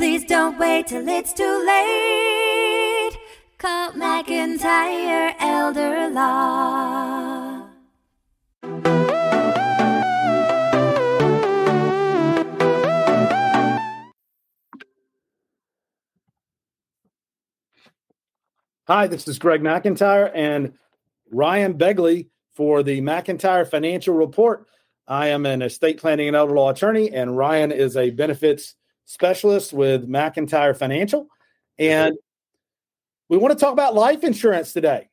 Please don't wait till it's too late. Call McIntyre Elder Law. Hi, this is Greg McIntyre and Ryan Begley for the McIntyre Financial Report. I am an estate planning and elder law attorney, and Ryan is a benefits specialist with McIntyre Financial. And we want to talk about life insurance today.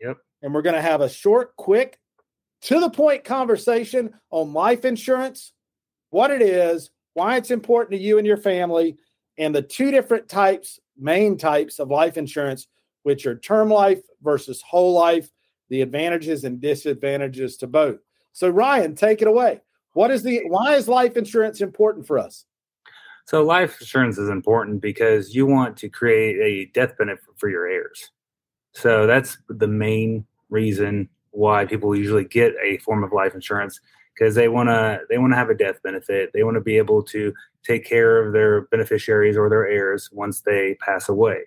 Yep. And we're going to have a short, quick, to the point conversation on life insurance, what it is, why it's important to you and your family, and the two different types, main types of life insurance, which are term life versus whole life, the advantages and disadvantages to both. So Ryan, take it away. What is the why is life insurance important for us? So life insurance is important because you want to create a death benefit for your heirs. So that's the main reason why people usually get a form of life insurance because they want to they want to have a death benefit. They want to be able to take care of their beneficiaries or their heirs once they pass away,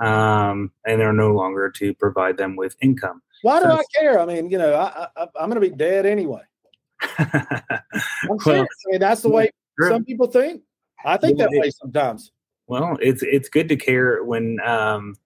um, and they're no longer to provide them with income. Why do So- I care? I mean, you know, I, I, I'm going to be dead anyway. I'm well. I mean, that's the way some people think. I think Yeah, that way sometimes. Well, it's it's good to care when um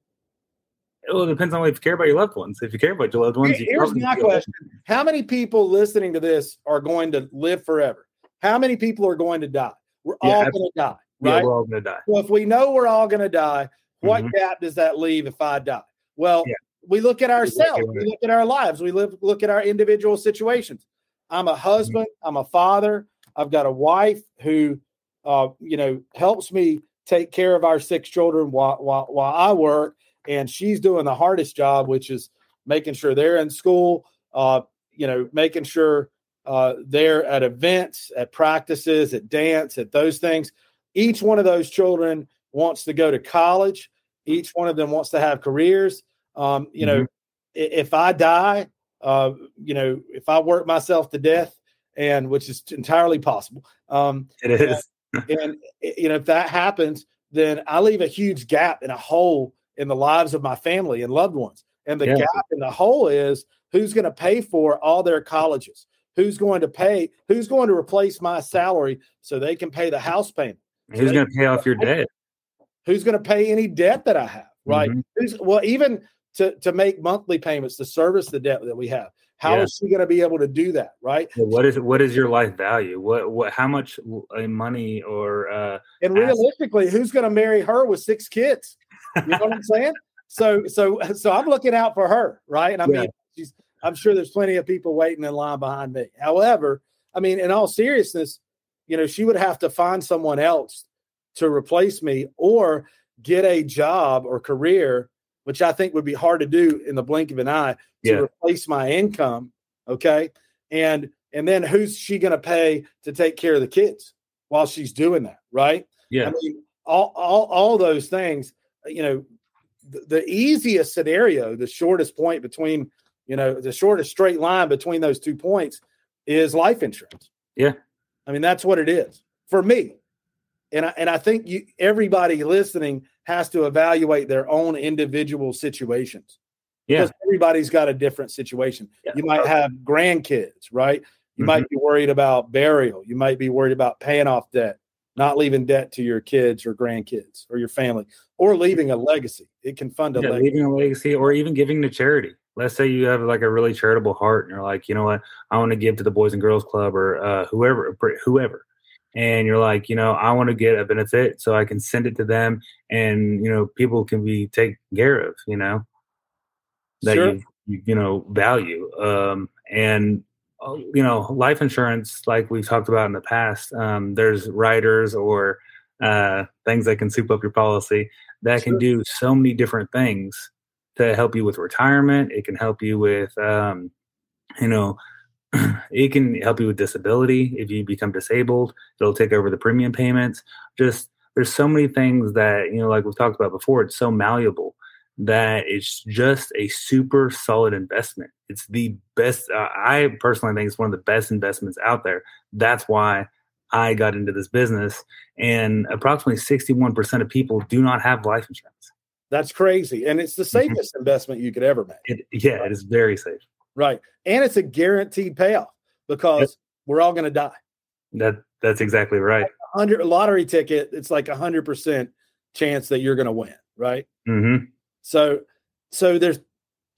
well it depends on if you care about your loved ones. If you care about your loved ones, you Here's my question: How many people listening to this are going to live forever? How many people are going to die? We're Yeah, all going to die, Yeah, right? we're all gonna die. Well, if we know we're all going to die, what Mhm. gap does that leave if I die? Well, Yeah. we look at ourselves, we look at our lives, we live, look at our individual situations. I'm a husband, I'm a father, I've got a wife who, uh, you know, helps me take care of our six children while, while, while I work, and she's doing the hardest job, which is making sure they're in school, uh, you know, making sure uh, they're at events, at practices, at dance, at those things. Each one of those children wants to go to college. Each one of them wants to have careers. Um, you know, i- if I die, uh, you know, if I work myself to death, and which is entirely possible, um, It is. and eh, you know, if that happens, then I leave a huge gap and a hole in the lives of my family and loved ones. And the Yeah. gap in the hole is who's going to pay for all their colleges? Who's going to pay? Who's going to replace my salary so they can pay the house payment? Who's gonna pay off your debt? Who's going to pay any debt that I have? Right? Mhm. Who's, well, even to to make monthly payments to service the debt that we have. How is Yeah. she going to be able to do that? Right? Well, What is what is your life value? What what how much uh, money or uh And realistically, who's going to marry her with six kids? You know what I'm saying? So, so, so I'm looking out for her, right? And I Yeah. mean, she's. I'm sure there's plenty of people waiting in line behind me. However, I mean, in all seriousness, you know, she would have to find someone else to replace me or get a job or career, which I think would be hard to do in the blink of an eye to Yeah. replace my income. Okay, and and then who's she going to pay to take care of the kids while she's doing that, right? yeah I mean, all all all those things. You know, the, the easiest scenario, the shortest point between, you know, the shortest straight line between those two points is life insurance. Yeah. I mean, that's what it is for me. And I, and I think you everybody listening has to evaluate their own individual situations yeah because everybody's got a different situation. Yeah. You might have grandkids, right? You Mhm. might be worried about burial. You might be worried about paying off debt, not leaving debt to your kids or grandkids or your family, or leaving a legacy. It can fund a yeah, legacy. leaving a legacy or even giving to charity. Let's say you have like a really charitable heart and you're like, you know what, I want to give to the Boys and Girls Club or uh, whoever, whoever. And you're like, you know, I want to get a benefit so I can send it to them and, you know, people can be taken care of, you know, that Sure. you, you, you know, value. Um, and, uh, you know, life insurance, like we've talked about in the past, um, there's riders or uh, things that can soup up your policy that Sure. can do so many different things to help you with retirement. It can help you with, um, you know, it can help you with disability if you become disabled. It'll take over the premium payments. Just there's so many things that you know, like we've talked about before. It's so malleable that it's just a super solid investment. It's the best. Uh, I personally think it's one of the best investments out there. That's why I got into this business, and approximately 61% of people do not have life insurance. That's crazy. And it's the Mm-hmm. safest investment you could ever make. It, yeah, it is very safe. Right. And it's a guaranteed payoff because we're all going to die. That that's exactly right. 100 lottery ticket, it's like a 100% chance that you're going to win, right? hmm So so there's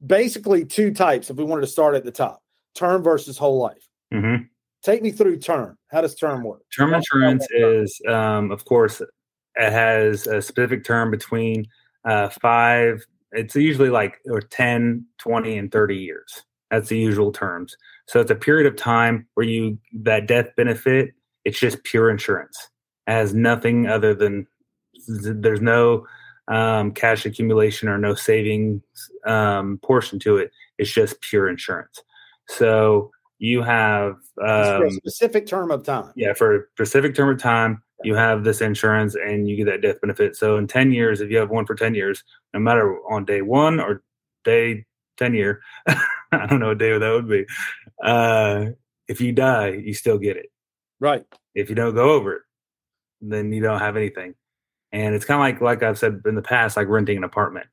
basically two types if we wanted to start at the top. Term versus whole life. hmm Take me through term. How does term work? Term insurance is, um, of course, it has a specific term between uh, five. It's usually like or 10, 20, and 30 years. That's the usual terms. So it's a period of time where you that death benefit. It's just pure insurance. It has nothing other than there's no um, cash accumulation or no savings um, portion to it. It's just pure insurance. So you have for a um, specific term of time. yeah, for a specific term of time, you have this insurance and you get that death benefit. So in 10 years, if you have one for 10 years, no matter on day one or day 10 year, I don't know what day that would be. Uh, if you die, you still get it. Right. If you don't go over it, then you don't have anything. And it's kind of like, like I've said in the past, like renting an apartment.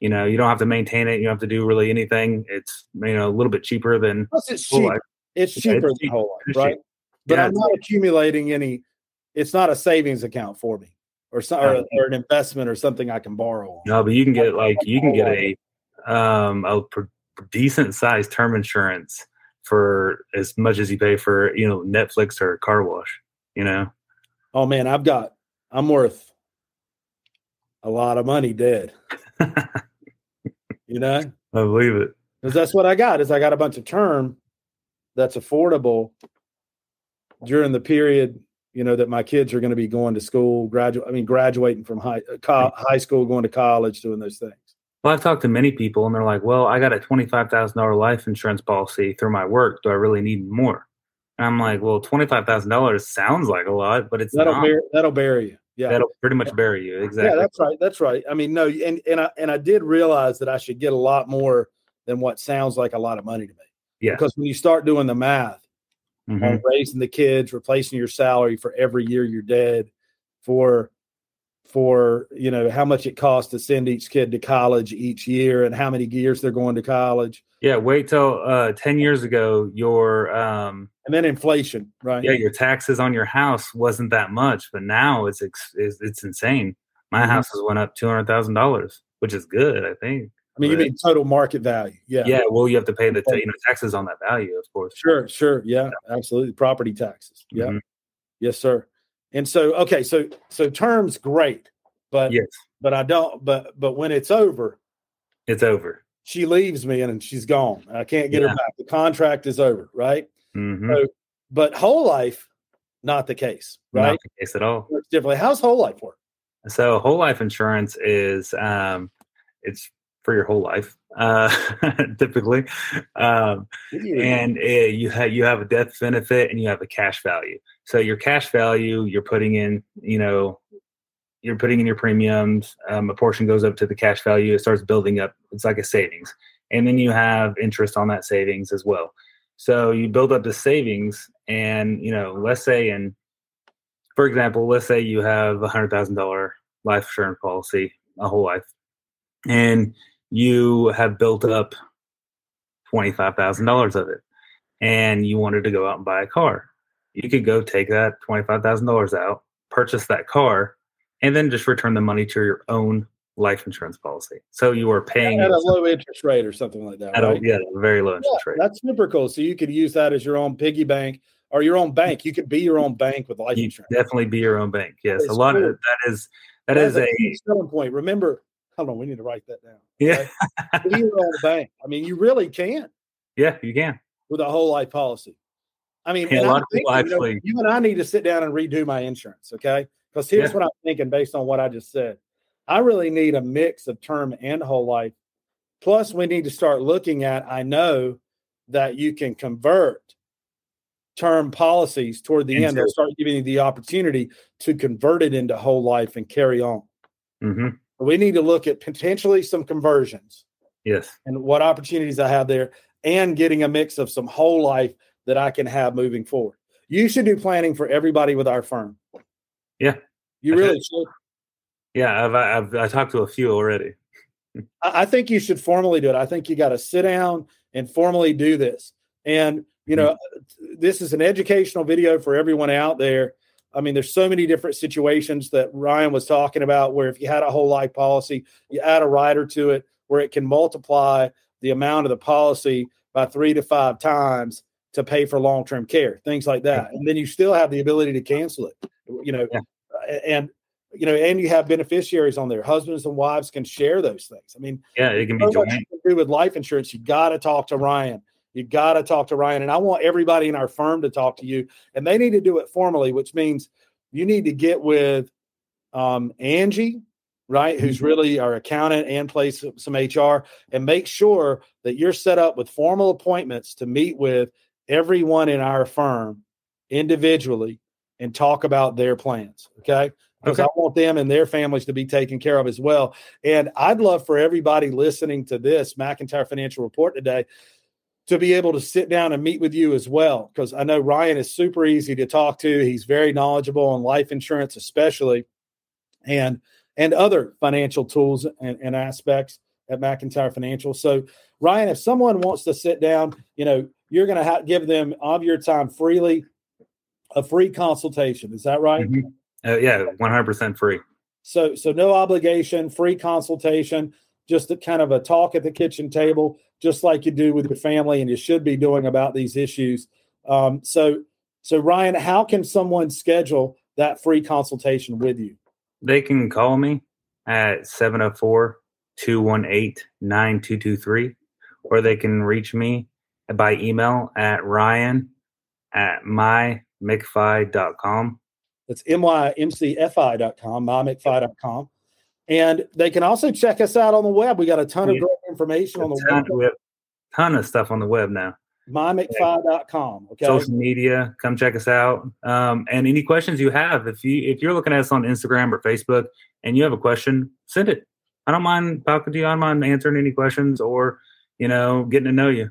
You know, you don't have to maintain it. You don't have to do really anything. It's, you know, a little bit cheaper than Plus it's whole cheap. life. It's Yeah, cheaper it's than cheap. whole life, right? But Yeah, I'm not accumulating any. It's not a savings account for me, or, or, or an investment, or something I can borrow on. No, but you can get like you can get a um a decent sized term insurance for as much as you pay for you know Netflix or car wash. You know, Oh man, I've got. I'm worth a lot of money dead. You know, I believe it. because that's what I got. Is I got a bunch of term that's affordable during the period you know that my kids are going to be going to school, graduate. I mean, graduating from high uh, co- high school, going to college, doing those things. Well, I've talked to many people, and they're like, "Well, I got a twenty five thousand dollar life insurance policy through my work. Do I really need more?" And I'm like, "Well, twenty five thousand dollars sounds like a lot, but it's That'll not. bury, that'll bury you. Yeah, That'll pretty much bury you. Exactly. Yeah, that's right. That's right. I mean, no, and and I and I did realize that I should get a lot more than what sounds like a lot of money to me. Yeah. Because when you start doing the math Mhm. on raising the kids, replacing your salary for every year you're dead, for for you know how much it costs to send each kid to college each year and how many years they're going to college, Yeah. Wait till uh, ten years ago, your um, and then inflation, right? yeah, your taxes on your house wasn't that much, but now it's ex- it's, it's insane. My Mhm. house has went up two hundred thousand dollars, which is good, I think. I mean, you Right. mean total market value? Yeah. Yeah. well, you have to pay the you know taxes on that value, of course. Sure, sure. Yeah, absolutely. Property taxes. Yeah. Mhm. Yes, sir. And so, okay, so so terms great, but Yes, but I don't. But but when it's over, it's over. she leaves me and she's gone. I can't get Yeah. her back. The contract is over, right? hmm So, but whole life, not the case, right? Not the case at all. Works differently. How's whole life work? So whole life insurance is um, it's for your whole life, uh, typically, um, and uh, you have you have a death benefit and you have a cash value. So your cash value, you're putting in, you know, you're putting in your premiums. Um, a portion goes up to the cash value. It starts building up. It's like a savings, and then you have interest on that savings as well. So you build up the savings, and you know, let's say in, for example, let's say you have a hundred thousand dollar life insurance policy, a whole life, and you have built up twenty five thousand dollars of it, and you wanted to go out and buy a car. You could go take that twenty five thousand dollars out, purchase that car, and then just return the money to your own life insurance policy. So you are paying at a low interest rate or something like that. at a, yeah, a very low interest rate. That's super cool. So you could use that as your own piggy bank or your own bank. You could be your own bank with life You insurance. definitely be your own bank. Yes, a lot cool. of that is that is a huge selling point. Remember, hold on, we need to write that down. yeah Be your own bank. I mean, you really can yeah you can with a whole life policy. I mean, Yeah, and a lot I'm of people thinking, you know, you and I need to sit down and redo my insurance, okay? Because here's Yeah. what I'm thinking based on what I just said. I really need a mix of term and whole life. Plus, we need to start looking at. I know that you can convert term policies toward the end. They'll start giving you the opportunity to convert it into whole life and carry on. hmm We need to look at potentially some conversions yes and what opportunities I have there, and getting a mix of some whole life that I can have moving forward. You should do planning for everybody with our firm. Yeah. You really should. Yeah, I've, I've I talked to a few already. I I think you should formally do it. I think you got to sit down and formally do this. And you mm-hmm. know, this is an educational video for everyone out there. I mean, there's so many different situations that Ryan was talking about where if you had a whole life policy, you add a rider to it where it can multiply the amount of the policy by three to five times to pay for long-term care, things like that. And then you still have the ability to cancel it. You know, Yeah. and you know, and you have beneficiaries on there. Husbands and wives can share those things. I mean, Yeah, it can be so joint. you can do with life insurance. You got to talk to Ryan. You got to talk to Ryan. And I want everybody in our firm to talk to you. And they need to do it formally, which means you need to get with um, Angie, right? Who's Mm-hmm. really our accountant and plays some- some HR, and make sure that you're set up with formal appointments to meet with everyone in our firm individually and talk about their plans. Okay. Because Okay. I want them and their families to be taken care of as well. And I'd love for everybody listening to this McIntyre Financial Report today to be able to sit down and meet with you as well. Because I know Ryan is super easy to talk to. He's very knowledgeable on life insurance, especially, and and other financial tools and, and aspects at McIntyre Financial. So, Ryan, if someone wants to sit down, you know, you're going to ha- give them of your time freely a free consultation. Is that right? Mhm. Uh, yeah, one hundred percent free. So so no obligation, free consultation, just a kind of a talk at the kitchen table, just like you do with your family, and you should be doing about these issues. Um, so so Ryan, how can someone schedule that free consultation with you? They can call me at 704 218 9223, or they can reach me by email at ryan at mymcfi.com. That's mymcfi.com, mymcfi.com. And they can also check us out on the web. We got a ton of great information on the web, we have a ton of stuff on the web now. mymcfi.com. Okay. Social media, come check us out. Um, and any questions you have, if you if you're looking at us on Instagram or Facebook and you have a question, send it. I don't mind talking to you. I don't mind answering any questions or you know getting to know you.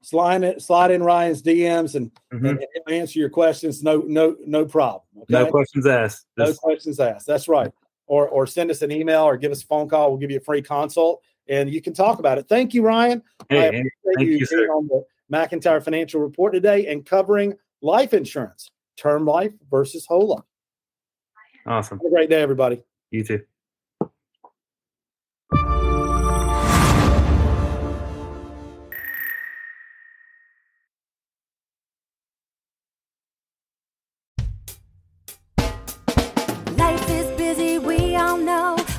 slide in, slide in Ryan's DMs and, Mhm. and answer your questions. No, no, no problem. Okay. No questions asked. No questions asked. That's right. Or or send us an email or give us a phone call. We'll give you a free consult and you can talk about it. Thank you, Ryan. Hey, hey, appreciate thank you you, being sir. on the McIntyre Financial Report today and covering life insurance, term life versus whole life. awesome. Have a great day, everybody. You too.